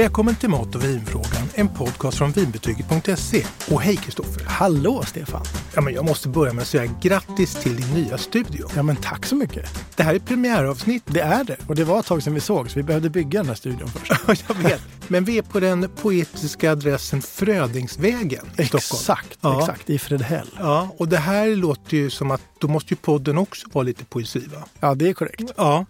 Välkommen till Mat och vinfrågan, en podcast från vinbetyget.se. Och hej Kristoffer! Hallå Stefan! Ja, men jag måste börja med att säga grattis till din nya studio. Ja men tack så mycket! Det här är premiäravsnitt. Det är det. Och det var ett tag sedan vi såg så vi behövde bygga den här studion först. jag vet. Men vi är på den poetiska adressen Frödingsvägen i Stockholm. Exakt, Ja. exakt. I Fredhäll. Ja, och det här låter ju som att då måste ju podden också vara lite poesi va? Ja, det är korrekt. Ja,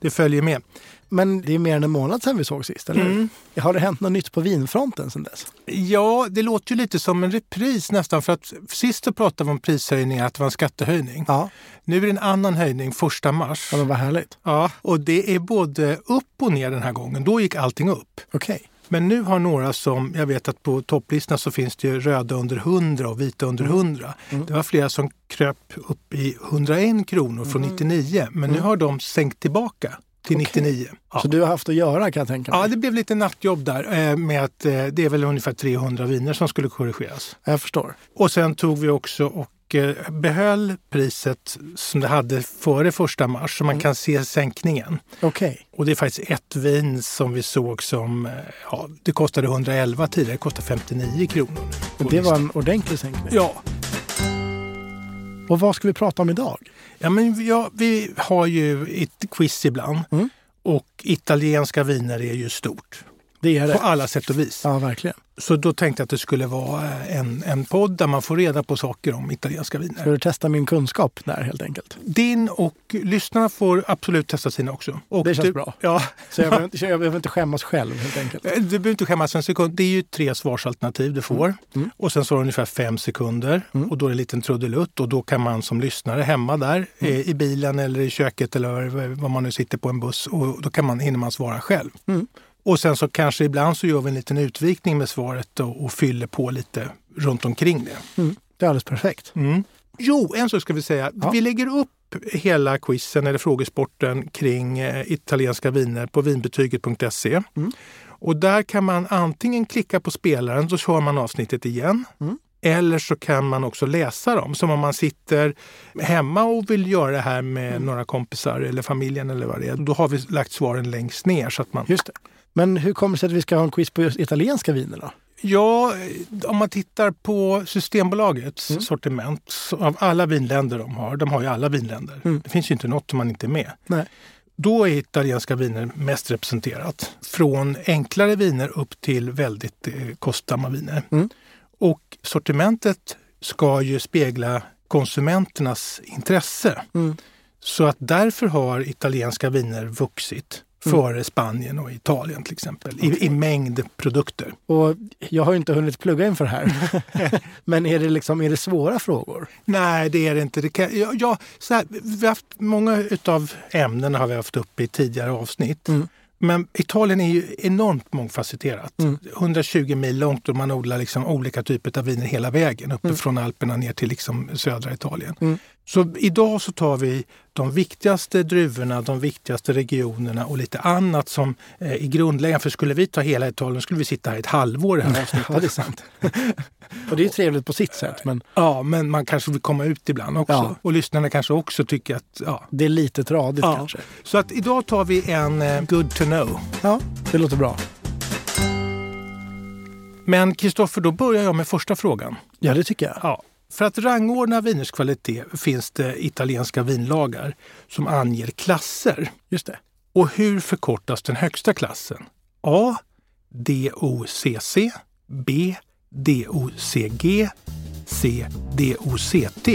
det följer med. Men det är mer än en månad sedan vi såg sist, eller hur? Mm. Har det hänt något nytt på vinfronten sedan dess? Ja, det låter ju lite som en repris nästan för att sist så pratade vi om prishöjningar, att det var en skattehöjning. Ja, Nu är det en annan höjning första mars. ja men vad härligt. Ja, och det är både upp och ner den här gången. Då gick allting upp. Okej. Men nu har några som, jag vet att på topplistan så finns det ju röda under 100 och vita under 100. Det var flera som kröp upp i 101 kronor från 99 men nu har de sänkt tillbaka till 99. Ja. Så du har haft att göra kan jag tänka mig? Ja, det blev lite nattjobb där eh, med att eh, det är väl ungefär 300 viner som skulle korrigeras. Jag förstår. Och sen tog vi också och eh, behöll priset som det hade före första mars så man kan se sänkningen. Okej. Och det är faktiskt ett vin som vi såg som, ja, det kostade 111 tidigare, det kostar 59 kronor. Och Det var en ordentlig sänkning. Ja, Och vad ska vi prata om idag? ja men ja, vi har ju ett quiz ibland Mm. och italienska viner är ju stort Det är på det. alla sätt och vis. Ja, verkligen. Så då tänkte jag att det skulle vara eh, en, en podd där man får reda på saker om italienska Ska viner. du testa min kunskap där helt enkelt? Din och lyssnarna får absolut testa sina också. Och Det känns du, bra. Ja, Så jag behöver, inte, jag behöver inte skämmas själv helt enkelt. Eh, Du behöver inte skämmas en sekund. Det är ju tre svarsalternativ du får. Mm. Och sen så har du ungefär fem sekunder. Och då är det en liten trudelutt. Och då kan man som lyssnare hemma där Mm. eh, i bilen eller i köket eller var man nu sitter på en buss. Och då kan man, hinner man svara själv. Och sen så kanske ibland så gör vi en liten utvikning med svaret och, och fyller på lite runt omkring det. Mm. Det är alldeles perfekt. Mm. Jo, en sak ska vi säga. Ja. Vi lägger upp hela quizen eller frågesporten kring eh, italienska viner på vinbetyget.se. Mm. Och där kan man antingen klicka på spelaren så kör man avsnittet igen. Mm. Eller så kan man också läsa dem. Som om man sitter hemma och vill göra det här med Mm. några kompisar eller familjen eller vad det är. Då har vi lagt svaren längst ner. Så att man... Men hur kommer det sig att vi ska ha en quiz på just italienska viner då? Ja, om man tittar på Systembolagets Mm. sortiment av alla vinländer de har, de har ju alla vinländer. Mm. Det finns ju inte något som man inte är med. Nej. Då är italienska viner mest representerat. Från enklare viner upp till väldigt eh, kostsamma viner. Mm. Och sortimentet ska ju spegla konsumenternas intresse. Mm. Så att därför har italienska viner vuxit. Före Spanien och Italien till exempel. I, I mängd produkter. Och jag har ju inte hunnit plugga inför det här. Men är det, liksom, är det svåra frågor? Nej, det är det inte. Det kan, ja, ja, så här, vi har haft, många av ämnena har vi haft uppe i tidigare avsnitt. Mm. Men Italien är ju enormt mångfacetterat. Mm. 120 mil långt och man odlar liksom olika typer av viner hela vägen. Uppe Mm. Alperna ner till liksom södra Italien. Mm. Så idag så tar vi de viktigaste druvorna, de viktigaste regionerna och lite annat som eh, är grundläggande. För skulle vi ta hela Italien skulle vi sitta här ett halvår här avsnittet. Ja, det är sant. Och det är ju trevligt på sitt sätt, men Ja, men man kanske vill komma ut ibland också. Ja. Och lyssnarna kanske också tycker att... Ja. det är lite tradigt Ja. kanske. Så att idag tar vi en eh, good to know. Ja, det låter bra. Men Kristoffer, då börjar jag med första frågan. Ja, det tycker jag. Ja. För att rangordna viners kvalitet finns det italienska vinlagar som anger klasser. Just det. Och hur förkortas den högsta klassen? A. DOCC B. DOCG C. DOCT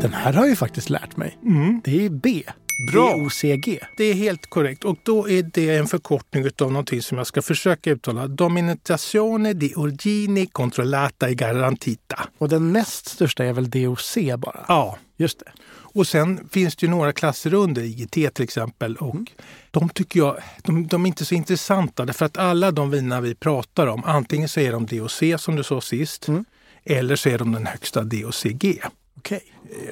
Den här har jag ju faktiskt lärt mig. mm. Det är B. Bra. DOCG. Det är helt korrekt och då är det en förkortning av någonting som jag ska försöka uttala. Dominazione di origine controllata e garantita. Och den näst största är väl DOC bara? Ja, Just det. och sen finns det ju några klasser under, IGT till exempel. Och De tycker jag de, de är inte så intressanta därför att alla de viner vi pratar om, antingen så är de DOC som du sa sist, Mm. eller så är de den högsta DOCG. Okej.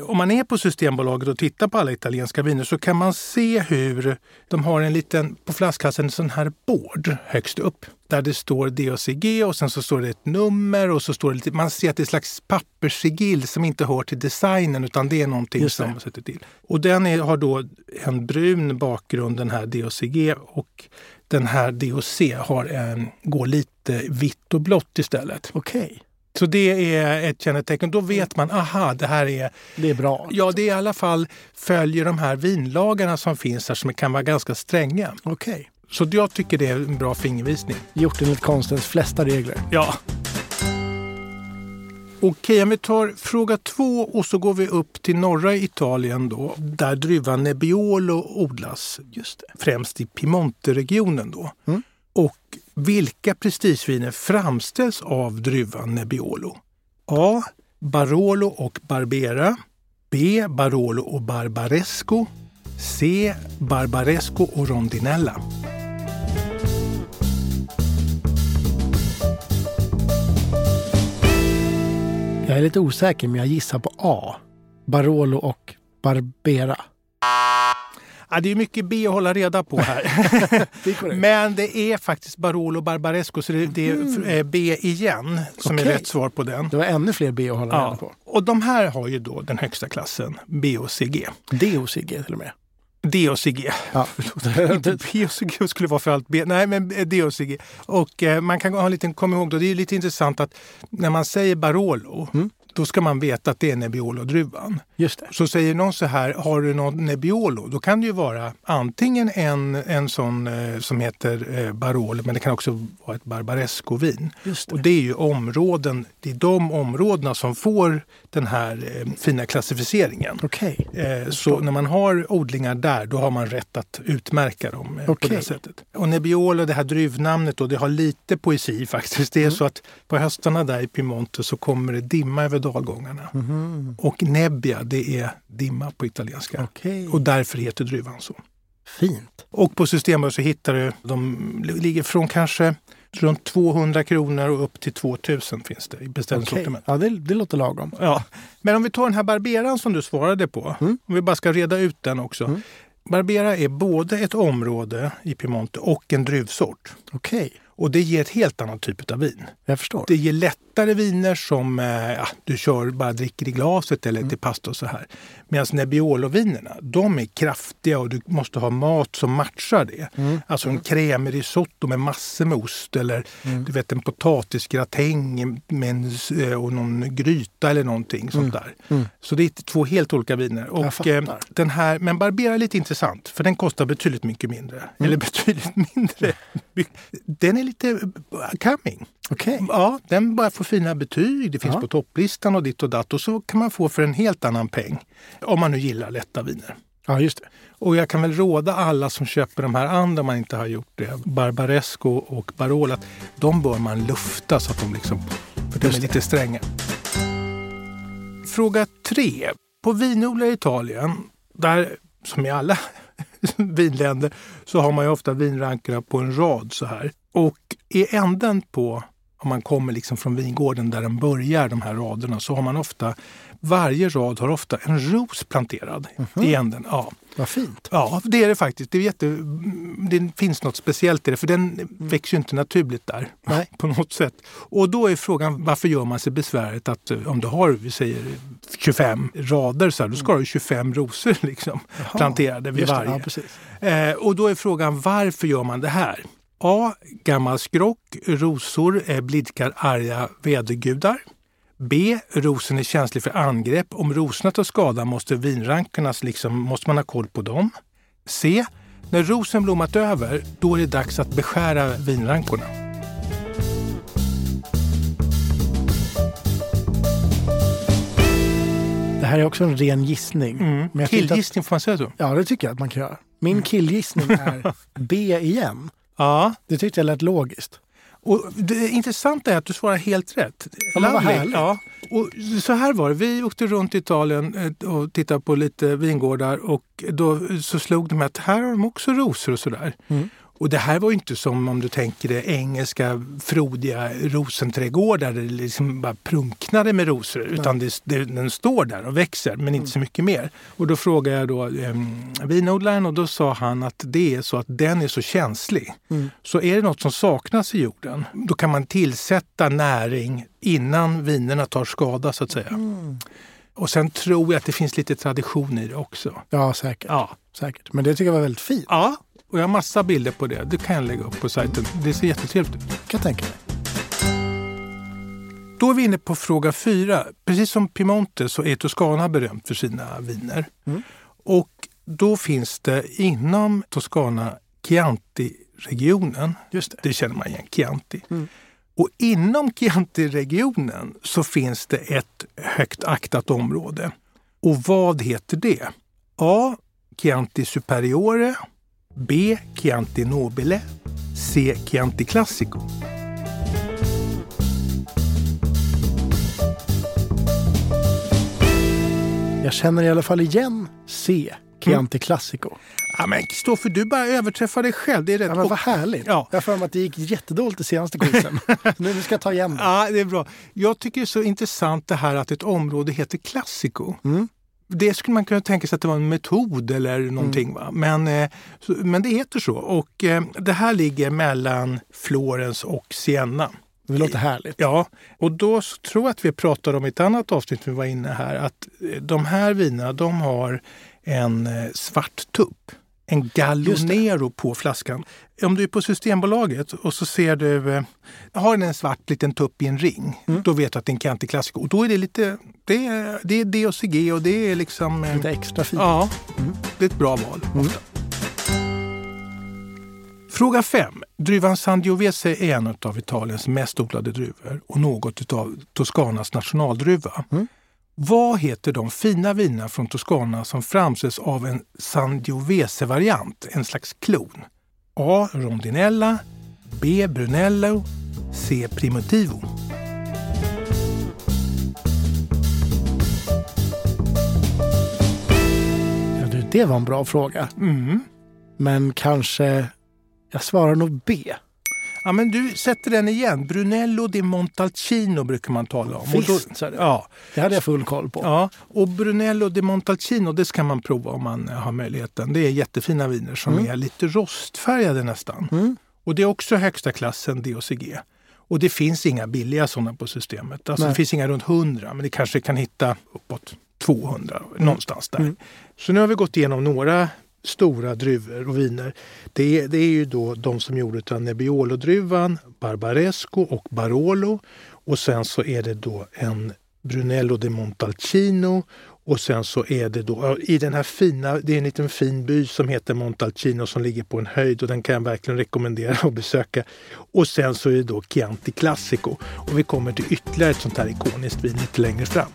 Om man är på Systembolaget och tittar på alla italienska viner så kan man se hur de har en liten, på flaskhalsen, en sån här board högst upp. Där det står DOCG och sen så står det ett nummer och så står det lite, man ser att det är ett slags papperssigill som inte hör till designen utan det är någonting det. som sätter till. Och den är, har då en brun bakgrund, den här DOCG och den här DOC har en, går lite vitt och blått istället. Okej. Så det är ett kännetecken. Då vet man, aha, det här är... Det är bra. Ja, det är i alla fall följer de här vinlagarna som finns här som kan vara ganska stränga. Okej. Så jag tycker det är en bra fingervisning. Gjort enligt konstens flesta regler. Ja. Okej, om vi tar fråga två och så går vi upp till norra Italien då, där druvan Nebbiolo odlas. Just det. Främst i Piemonte-regionen då. Mm. Och vilka prestigeviner framställs av druvan Nebbiolo? A. Barolo och Barbera. B. Barolo och Barbaresco. C. Barbaresco och Rondinella. Jag är lite osäker, men jag gissar på A. Barolo och Barbera. Ja, det är mycket B att hålla reda på här. Det. Men det är faktiskt Barolo Barbaresco, så det, det är eh, B igen som Okej. är rätt svar på den. Det var ännu fler B att hålla reda Ja. på. Och de här har ju då den högsta klassen, B och CG. D och Sigge till och med. D och CG. Ja. Inte B och CG skulle vara för allt B. Nej, men D och CG. Och eh, man kan ha en liten, kom ihåg då, det är lite intressant att när man säger Barolo, Mm. Då ska man veta att det är Nebbiolo-druvan. Just det. Så säger någon så här, har du någon Nebbiolo? Då kan det ju vara antingen en, en sån eh, som heter eh, Barolo, men det kan också vara ett Barbaresco-vin. Och det är ju områden, det är de områdena som får den här eh, fina klassificeringen. Okej. Eh, så när man har odlingar där, då har man rätt att utmärka dem eh, på det sättet. Och Nebbiolo, det här druvnamnet, då, det har lite poesi faktiskt. Det är Mm. så att på höstarna där i Piemonte så kommer det dimma över dalgångarna. Mhm. Och nebbia, det är dimma på italienska. Okej. Och därför heter druvan så. Fint. Och på Systembolaget så hittar du, de ligger från kanske runt 200 kronor och upp till 2000 finns det i beställningssortiment. Ja, det, det låter lagom. Ja. Men om vi tar den här Barberan som du svarade på, Mm. om vi bara ska reda ut den också. Mm. Barbera är både ett område i Piemonte och en druvsort. Okej. Och det ger ett helt annat typ av vin. Jag förstår. Det ger lättare viner som eh, ja, du kör bara dricker i glaset eller till pasta och så här. Medan Nebbiolo-vinerna, de är kraftiga och du måste ha mat som matchar det. Mm. Alltså en krämig risotto med massor med ost eller du vet en potatisgratäng med en, eh, och någon gryta eller någonting sånt där. Mm. Så det är två helt olika viner. Och, eh, den här, men Barbera är lite intressant för den kostar betydligt mycket mindre. Mm. Eller betydligt mindre. Den är lite eh, coming. Okej. Ja, den börjar få fina betyg. Det finns Ja. på topplistan och ditt och datt. Och så kan man få för en helt annan peng. Om man nu gillar lätta viner. Ja, just det. Och jag kan väl råda alla som köper de här andra om man inte har gjort det, Barbaresco och Barolo, att de bör man lufta så att de liksom, för de är lite stränga. Fråga tre. På vinodlare i Italien, där som i alla vinländer, så har man ju ofta vinrankerna på en rad så här. Och i änden på, om man kommer liksom från vingården där den börjar, de här raderna, så har man ofta, varje rad har ofta en ros planterad i änden. Ja. Vad fint. Ja, det är det faktiskt. Det, är jätte, det finns något speciellt i det, för den växer ju inte naturligt där Nej. på något sätt. Och då är frågan, varför gör man sig besväret att eh, om du har, vi säger 25 rader, så här, då ska du ha 25 rosor liksom, planterade vid varje. Ja, precis. Eh, och då är frågan, varför gör man det här? A. Gammal skrock. Rosor eh, blidkar arga vädergudar. B. Rosen är känslig för angrepp. Om rosorna tar skada måste vinrankernas liksom, måste man ha koll på dem. C. När rosen blommat över, då är det dags att beskära vinrankorna. Det här är också en ren gissning. Men tyckte att, Killgissning, får man säga så? ja, det tycker jag att man kan göra. Min killgissning är B igen. Ja. Det tyckte jag lät logiskt. Och det intressanta är att du svarar helt rätt. Ja, men vad härligt. Ja. Och så här var det. Vi åkte runt i Italien eh, och tittade på lite vingårdar och då så slog de att här har de också rosor och sådär. Mm. Och det här var ju inte som om du tänker det engelska frodiga rosenträdgårdar där det liksom bara prunknade med rosor. Utan det, det, den står där och växer men inte mm. så mycket mer. Och då frågade jag då eh, vinodlaren och då sa han att det är så att den är så känslig. Mm. Så är det något som saknas i jorden, då kan man tillsätta näring innan vinerna tar skada så att säga. Mm. Och sen tror jag att det finns lite tradition i det också. Ja, säkert. Ja. säkert. Men det tycker jag var väldigt fint. Ja, och jag har massa bilder på det. Det kan jag lägga upp på sajten. Det ser jättetrevligt ut. Kan jag tänka mig. Då är vi inne på fråga fyra. Precis som Piemonte så är Toscana berömt för sina viner. Mm. Och då finns det inom Toscana Chianti-regionen. Just det. det känner man igen, Chianti. Mm. Och inom Chianti-regionen så finns det ett högt aktat område. Och vad heter det? A. Chianti Superiore. B. Chianti Nobile. C. Chianti Classico. Jag känner i alla fall igen C. Chianti Classico. Mm. Ja, men Kristoffer, du bara överträffar dig själv. Det är rätt. Ja, men vad härligt. Ja. Jag har för mig att det gick jättedåligt i senaste quizen. nu ska jag ta igen det. Ja, det är bra. Jag tycker det är så intressant det här att ett område heter Classico. Mm. Det skulle man kunna tänka sig att det var en metod eller någonting. Mm. Va? Men, eh, men det heter så. Och eh, det här ligger mellan Florens och Siena. Det låter härligt. Ja, och då tror jag att vi pratade om i ett annat avsnitt vi var inne här att eh, de här vinerna de har en svart tupp en Gallonero på flaskan. Om du är på Systembolaget och så ser du, eh, har den en svart liten tupp i en ring, mm. då vet du att det är en Chianti Classico. Och då är det lite, det är, det är DOCG och det är liksom... Lite extra fint. Ja, mm. det är ett bra val. Mm. Fråga 5. Druvan Sangiovese är en av Italiens mest odlade druvor och något av Toscanas nationaldruva. Mm. Vad heter de fina vinerna från Toscana som framställs av en Sangiovese-variant, en slags klon? A. Rondinella B. Brunello C. Primitivo Ja, du, det var en bra fråga. Mm. Men kanske... Jag svarar nog B. Ja, men du sätter den igen. Brunello di Montalcino brukar man tala om. Visst, då, ja. det hade jag full koll på. Ja, och Brunello di Montalcino det ska man prova om man har möjligheten. Det är jättefina viner som mm. är lite rostfärgade nästan. Mm. Och det är också högsta klassen DOCG. Och det finns inga billiga sådana på systemet. Alltså det finns inga runt 100 men det kanske kan hitta uppåt 200 mm. någonstans där. Mm. Så nu har vi gått igenom några stora druvor och viner. Det, det är ju då de som gjorde av Nebbiolo-druvan, Barbaresco och Barolo. Och sen så är det då en Brunello de Montalcino och sen så är det då i den här fina, det är en liten fin by som heter Montalcino som ligger på en höjd och den kan jag verkligen rekommendera att besöka. Och sen så är det då Chianti Classico och vi kommer till ytterligare ett sånt här ikoniskt vin lite längre fram.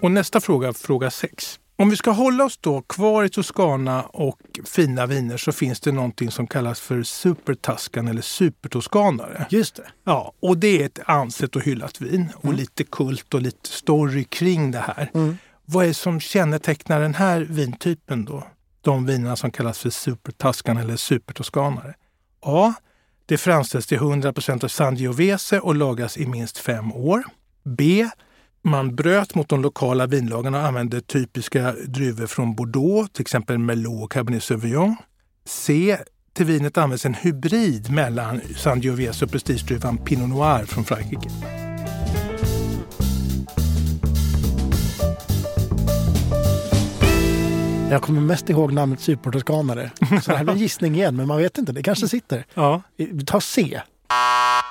Och nästa fråga, fråga 6. Om vi ska hålla oss då kvar i Toscana och fina viner så finns det någonting som kallas för Supertuscan eller Supertoscanare. Just det. Ja, och det är ett ansett och hyllat vin och mm. lite kult och lite story kring det här. Mm. Vad är det som kännetecknar den här vintypen då? De vinerna som kallas för Supertuscan eller Supertoscanare. A. Det framställs till 100 av Sangiovese och lagras i minst fem år. B man bröt mot de lokala vinlagarna och använde typiska druvor från Bordeaux, till exempel Merlot och Cabernet Sauvignon. C. Till vinet används en hybrid mellan Sangiovese och prestigedruvan Pinot Noir från Frankrike. Jag kommer mest ihåg namnet supertoskanare. Så det här blir en gissning igen, men man vet inte. Det kanske sitter. Ja. Vi tar C.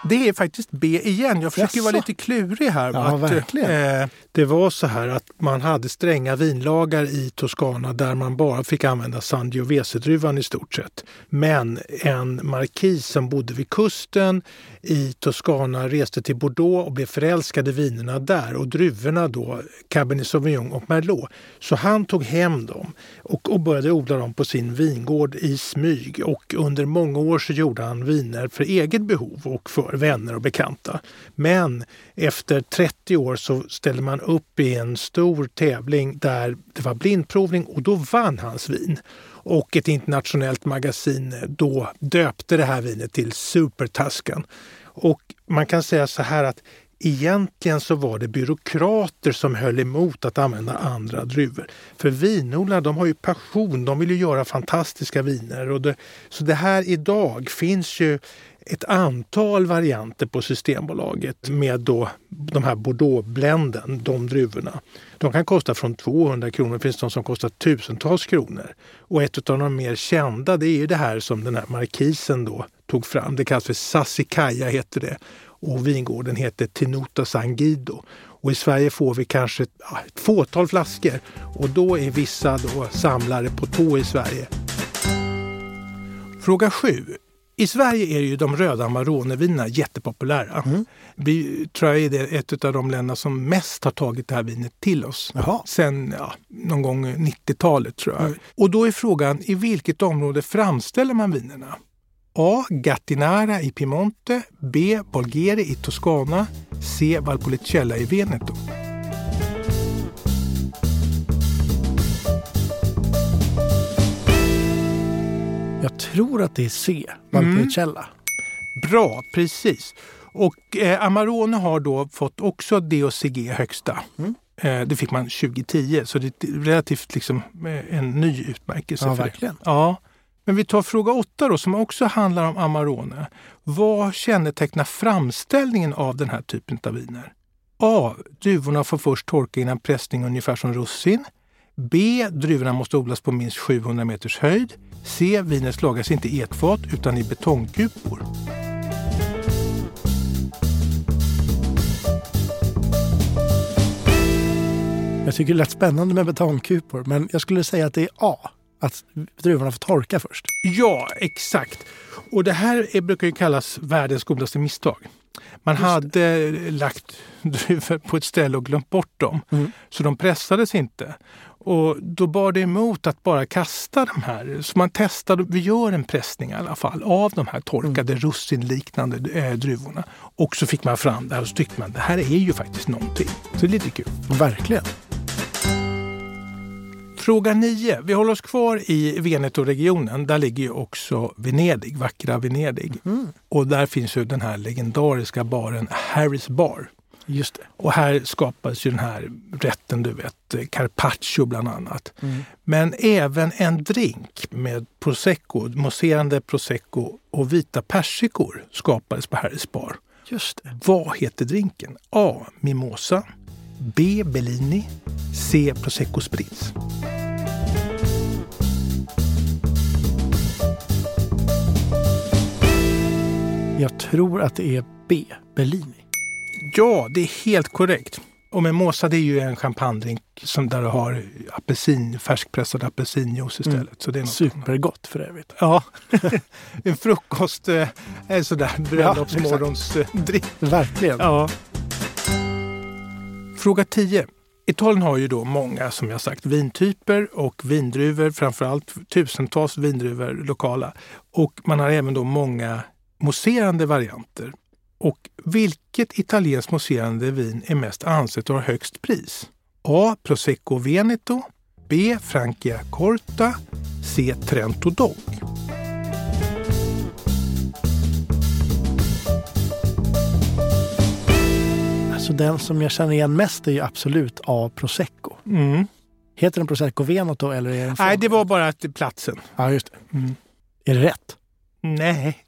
Det är faktiskt B igen. Jag försöker Jaså. vara lite klurig här. Ja, att, verkligen. Eh, det var så här att man hade stränga vinlagar i Toscana där man bara fick använda Sangiovese-druvan i stort sett. Men en markis som bodde vid kusten i Toscana reste till Bordeaux och blev förälskad i vinerna där och druvorna då Cabernet Sauvignon och Merlot. Så han tog hem dem och, och började odla dem på sin vingård i smyg och under många år så gjorde han viner för eget behov och för vänner och bekanta. Men efter 30 år så ställde man upp i en stor tävling där det var blindprovning och då vann hans vin. Och ett internationellt magasin eh, då döpte det här vinet till Super Tuscan. Och man kan säga så här att Egentligen så var det byråkrater som höll emot att använda andra druvor. För vinodlarna de har ju passion, de vill ju göra fantastiska viner. Och det, så det här idag finns ju ett antal varianter på Systembolaget med då de här Bordeauxbländen, de druvorna. De kan kosta från 200 kronor, det finns de som kostar tusentals kronor. Och ett av de mer kända det är ju det här som den här markisen då tog fram. Det kallas för Sassicaia heter det och vingården heter Tenuta San Guido. Och I Sverige får vi kanske ett fåtal flaskor och då är vissa då samlare på tå i Sverige. Fråga 7. I Sverige är ju de röda Amaronevinerna jättepopulära. Mm. Vi tror jag är ett av de länder som mest har tagit det här vinet till oss. Jaha. Sen ja, någon gång 90-talet tror jag. Mm. Och då är frågan, i vilket område framställer man vinerna? A. Gattinara i Piemonte. B. Bolgheri i Toscana. C. Valpolicella i Veneto. Tror att det är C. Valpolicella. Mm. Bra, precis. Och eh, Amarone har då fått också DOCG högsta. Mm. Eh, det fick man 2010, så det är relativt liksom, eh, en ny utmärkelse. Ja, verkligen. Ja. Men vi tar fråga åtta då som också handlar om Amarone. Vad kännetecknar framställningen av den här typen av viner? A. Druvorna får först torka innan pressning ungefär som russin. B. Druvorna måste odlas på minst 700 meters höjd. C. Vinet lagras inte i ekfat utan i betongkupor. Jag tycker det lät spännande med betongkupor, men jag skulle säga att det är A att druvorna får torka först. Ja, exakt. Och det här är, brukar ju kallas världens godaste misstag. Man hade lagt druvor på ett ställe och glömt bort dem. Mm. Så de pressades inte. Och då bar det emot att bara kasta de här. Så man testade, vi gör en pressning i alla fall, av de här torkade mm. russinliknande äh, druvorna. Och så fick man fram det här och så tyckte man det här är ju faktiskt någonting. Så det är lite kul. Verkligen. Fråga 9. Vi håller oss kvar i Veneto-regionen. Där ligger ju också Venedig, vackra Venedig. Mm. Och där finns ju den här legendariska baren Harris Bar. Just det. Och här skapades ju den här rätten, du vet, carpaccio bland annat. Mm. Men även en drink med prosecco, mousserande prosecco och vita persikor skapades på Harris Bar. Just det. Vad heter drinken? A. Mimosa. B. Bellini. C. Prosecco Spritz. Jag tror att det är B. Bellini. Ja, det är helt korrekt. Och Mimosa det är ju en champagnedrink som där du har apelsin, färskpressad apelsinjuice istället. Mm. Så det är Supergott för övrigt. Ja, en frukost, eh, sådär bröllopsmorgonsdrink. Ja, Verkligen. Ja. Fråga 10. Italien har ju då många, som jag sagt, vintyper och vindruvor, framförallt tusentals vindruvor lokala. Och man har även då många mousserande varianter. Och vilket italienskt mousserande vin är mest ansett och har högst pris? A. Prosecco Veneto. B. Francia Corta. C. Trento Dog. Alltså den som jag känner igen mest är ju absolut A. Prosecco. Mm. Heter den Prosecco Veneto eller är den Nej, det var bara platsen. Ja, just det. Mm. Är det rätt? Nej.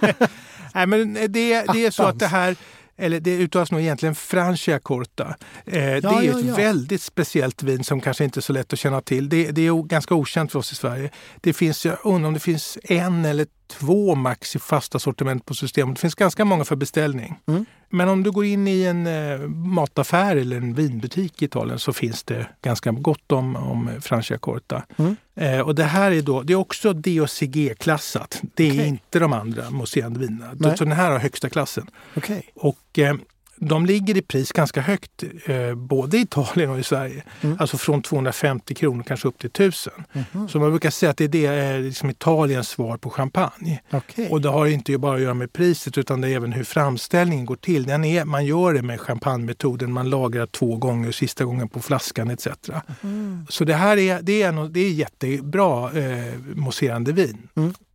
Nej, men det, det är så att det här eller det uttalas nog egentligen Franciacorta. Eh, ja, det är ja, ett ja. väldigt speciellt vin som kanske inte är så lätt att känna till. Det, det är ganska okänt för oss i Sverige. Det finns, jag undrar om det finns en eller två max i fasta sortiment på systemet. Det finns ganska många för beställning. Mm. Men om du går in i en eh, mataffär eller en vinbutik i Italien så finns det ganska gott om, om Franciacorta. Mm. Eh, och det här är, då, det är också DOCG-klassat. Det är okay. inte de andra mousserande vinerna. Så den här har högsta klassen. Okay. Och, eh, de ligger i pris ganska högt, eh, både i Italien och i Sverige. Mm. Alltså från 250 kronor kanske upp till 1000. Mm. Så man brukar säga att det är, det, är liksom Italiens svar på champagne. Okay. Och det har inte bara att göra med priset utan det är även hur framställningen går till. Den är, man gör det med champagnemetoden, man lagrar två gånger, sista gången på flaskan etc. Mm. Så det här är, det är, det är jättebra eh, mousserande vin.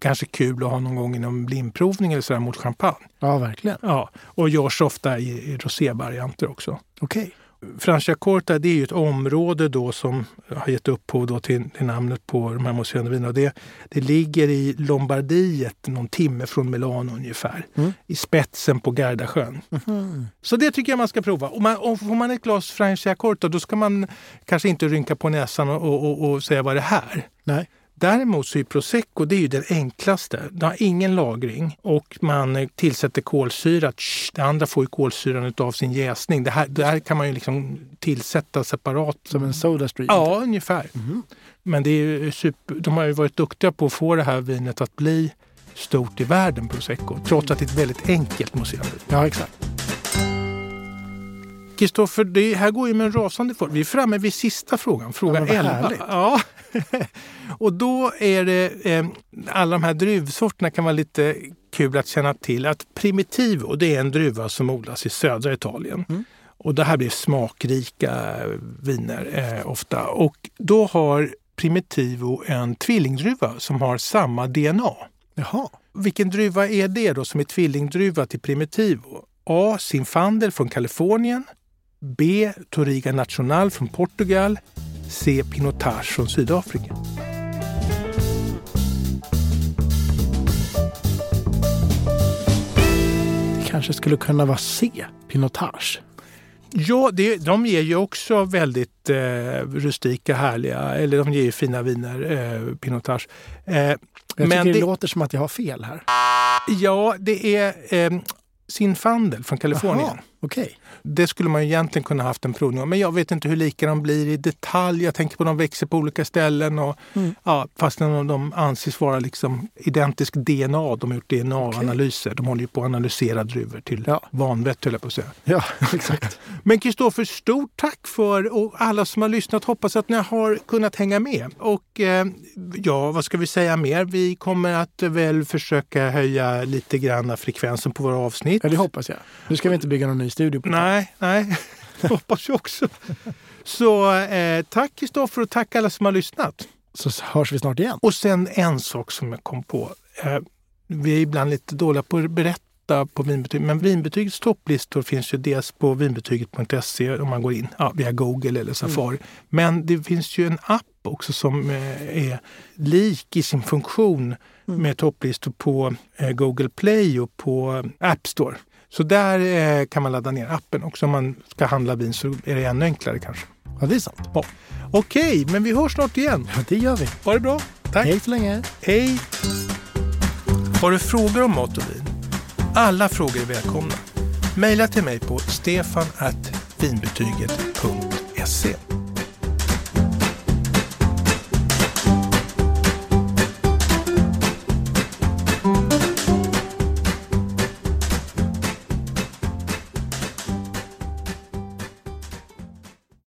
Kanske kul att ha någon gång inom blindprovning eller sådär mot champagne. Ja, verkligen. Ja, och görs ofta i, i rosévarianter också. Okej. Okay. Franciacorta det är ju ett område då som har gett upphov då till, till namnet på de här mousserande vinerna. Det, det ligger i Lombardiet, någon timme från Milano ungefär. Mm. I spetsen på Gardasjön. Mm. Så det tycker jag man ska prova. Och, man, och får man ett glas Franciacorta då ska man kanske inte rynka på näsan och, och, och säga vad det är här. Nej. Däremot så är prosecco det är ju den enklaste. Det har ingen lagring och man tillsätter kolsyra. Det andra får ju kolsyran av sin jäsning. Det här, det här kan man ju liksom tillsätta separat. Som en Sodastream? Ja, ungefär. Mm. Men det är super, de har ju varit duktiga på att få det här vinet att bli stort i världen, prosecco. Trots att det är ett väldigt enkelt mousserande. Ja, exakt. Kristoffer, det här går ju med en rasande fart. Vi är framme vid sista frågan, fråga ja, 11. Ja. och då är det, eh, alla de här druvsorterna kan vara lite kul att känna till. Att Primitivo, det är en druva som odlas i södra Italien. Mm. Och det här blir smakrika viner eh, ofta. Och då har Primitivo en tvillingdruva som har samma DNA. Jaha. Vilken druva är det då som är tvillingdruva till Primitivo? A. Zinfandel från Kalifornien. B. Toriga Nacional från Portugal. C. Pinotage från Sydafrika. Det kanske skulle kunna vara C. Pinotage. Ja, det, de ger ju också väldigt eh, rustika, härliga, eller de ger ju fina viner, eh, Pinotage. Eh, jag tycker men det, det låter som att jag har fel här. Ja, det är eh, Zinfandel från Kalifornien. Aha, okay. Det skulle man egentligen kunna haft en provning om. Men jag vet inte hur lika de blir i detalj. Jag tänker på att de växer på olika ställen. Och, mm. ja, fast de, de anses vara liksom identisk DNA. De har gjort DNA-analyser. Okay. De håller ju på att analysera druvor till ja. vanvett höll jag på att säga. Ja, exakt. Men Kristoffer, stort tack för och alla som har lyssnat. Hoppas att ni har kunnat hänga med. Och eh, ja, vad ska vi säga mer? Vi kommer att väl försöka höja lite grann frekvensen på våra avsnitt. Ja, det hoppas jag. Nu ska vi inte bygga någon ny studio på Nej, nej. Hoppas jag också. Så eh, tack Kristoffer och tack alla som har lyssnat. Så hörs vi snart igen. Och sen en sak som jag kom på. Eh, vi är ibland lite dåliga på att berätta på vinbetyg. Men vinbetygets topplistor finns ju dels på vinbetyget.se om man går in ja, via Google eller Safari. Mm. Men det finns ju en app också som eh, är lik i sin funktion mm. med topplistor på eh, Google Play och på App Store. Så där eh, kan man ladda ner appen också. Om man ska handla vin så är det ännu enklare kanske. Ja, det är sant. Ja. Okej, men vi hörs snart igen. Ja, det gör vi. Ha det bra. Tack. Hej så länge. Hej. Har du frågor om mat och vin? Alla frågor är välkomna. Maila till mig på stefanvinbetyget.se